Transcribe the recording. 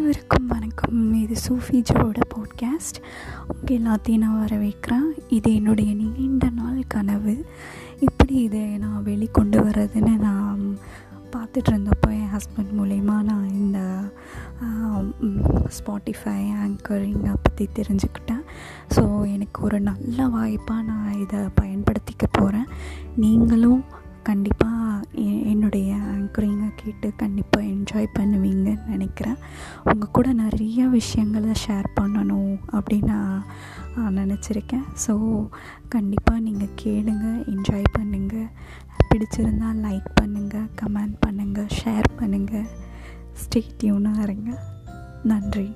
அனைவருக்கும் வணக்கம். இது சூஃபிஜோட பாட்காஸ்ட் உங்கள் எல்லாத்தையும் நான் வரவேற்கிறேன். இது என்னுடைய நீண்ட நாள் கனவு. இப்படி இதை நான் வெளிக்கொண்டு வர்றதுன்னு நான் பார்த்துட்டு இருந்தப்போ என் ஹஸ்பண்ட் மூலயமா நான் இந்த ஸ்பாட்டிஃபை ஆங்கரிங்கை பற்றி தெரிஞ்சுக்கிட்டேன். ஸோ எனக்கு ஒரு நல்ல வாய்ப்பாக நான் இதை பயன்படுத்திக்க போகிறேன் நீங்களும் கண்டிப்பாக கண்டிப்பாக என்ஜாய் பண்ணுவீங்கன்னு நினைக்கிறேன். உங்கள் கூட நிறைய விஷயங்களை ஷேர் பண்ணணும் அப்படின்னு நான் நினச்சிருக்கேன். ஸோ கண்டிப்பாக நீங்கள் கேளுங்க என்ஜாய் பண்ணுங்கள் பிடிச்சிருந்தால் லைக் பண்ணுங்கள் கமெண்ட் பண்ணுங்கள் ஷேர் பண்ணுங்கள் ஸ்டே டியூனாக இருங்க. நன்றி.